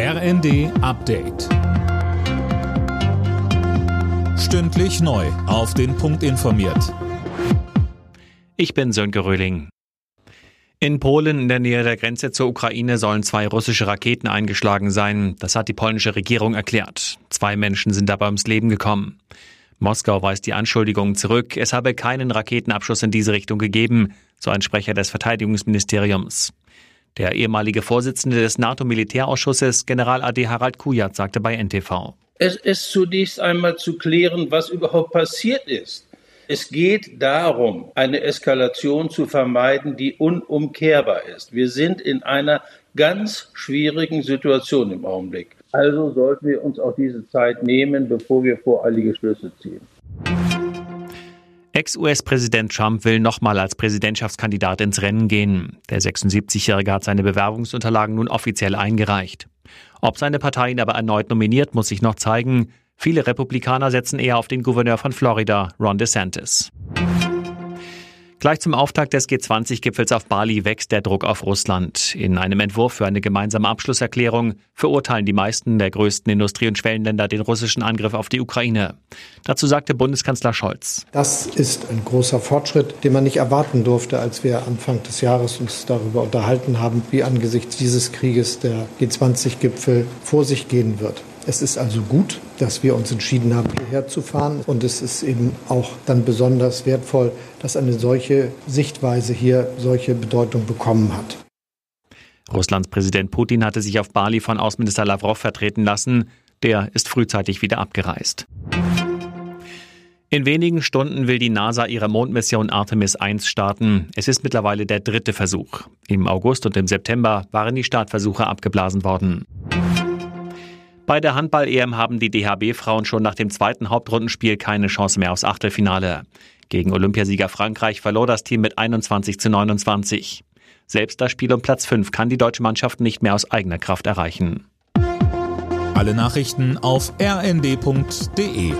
RND Update. Stündlich neu. Auf den Punkt informiert. Ich bin Sönke Röhling. In Polen in der Nähe der Grenze zur Ukraine sollen zwei russische Raketen eingeschlagen sein. Das hat die polnische Regierung erklärt. Zwei Menschen sind dabei ums Leben gekommen. Moskau weist die Anschuldigungen zurück. Es habe keinen Raketenabschuss in diese Richtung gegeben, so ein Sprecher des Verteidigungsministeriums. Der ehemalige Vorsitzende des NATO-Militärausschusses, General AD Harald Kujat, sagte bei NTV. Es ist zunächst einmal zu klären, was überhaupt passiert ist. Es geht darum, eine Eskalation zu vermeiden, die unumkehrbar ist. Wir sind in einer ganz schwierigen Situation im Augenblick. Also sollten wir uns auch diese Zeit nehmen, bevor wir voreilige Schlüsse ziehen. Ex-US-Präsident Trump will nochmal als Präsidentschaftskandidat ins Rennen gehen. Der 76-Jährige hat seine Bewerbungsunterlagen nun offiziell eingereicht. Ob seine Partei ihn aber erneut nominiert, muss sich noch zeigen. Viele Republikaner setzen eher auf den Gouverneur von Florida, Ron DeSantis. Gleich zum Auftakt des G20-Gipfels auf Bali wächst der Druck auf Russland. In einem Entwurf für eine gemeinsame Abschlusserklärung verurteilen die meisten der größten Industrie- und Schwellenländer den russischen Angriff auf die Ukraine. Dazu sagte Bundeskanzler Scholz. Das ist ein großer Fortschritt, den man nicht erwarten durfte, als wir Anfang des Jahres uns darüber unterhalten haben, wie angesichts dieses Krieges der G20-Gipfel vor sich gehen wird. Es ist also gut, dass wir uns entschieden haben, hierher zu fahren. Und es ist eben auch dann besonders wertvoll, dass eine solche Sichtweise hier solche Bedeutung bekommen hat. Russlands Präsident Putin hatte sich auf Bali von Außenminister Lavrov vertreten lassen. Der ist frühzeitig wieder abgereist. In wenigen Stunden will die NASA ihre Mondmission Artemis 1 starten. Es ist mittlerweile der dritte Versuch. Im August und im September waren die Startversuche abgeblasen worden. Bei der Handball-EM haben die DHB-Frauen schon nach dem zweiten Hauptrundenspiel keine Chance mehr aufs Achtelfinale. Gegen Olympiasieger Frankreich verlor das Team mit 21 zu 29. Selbst das Spiel um Platz 5 kann die deutsche Mannschaft nicht mehr aus eigener Kraft erreichen. Alle Nachrichten auf rnd.de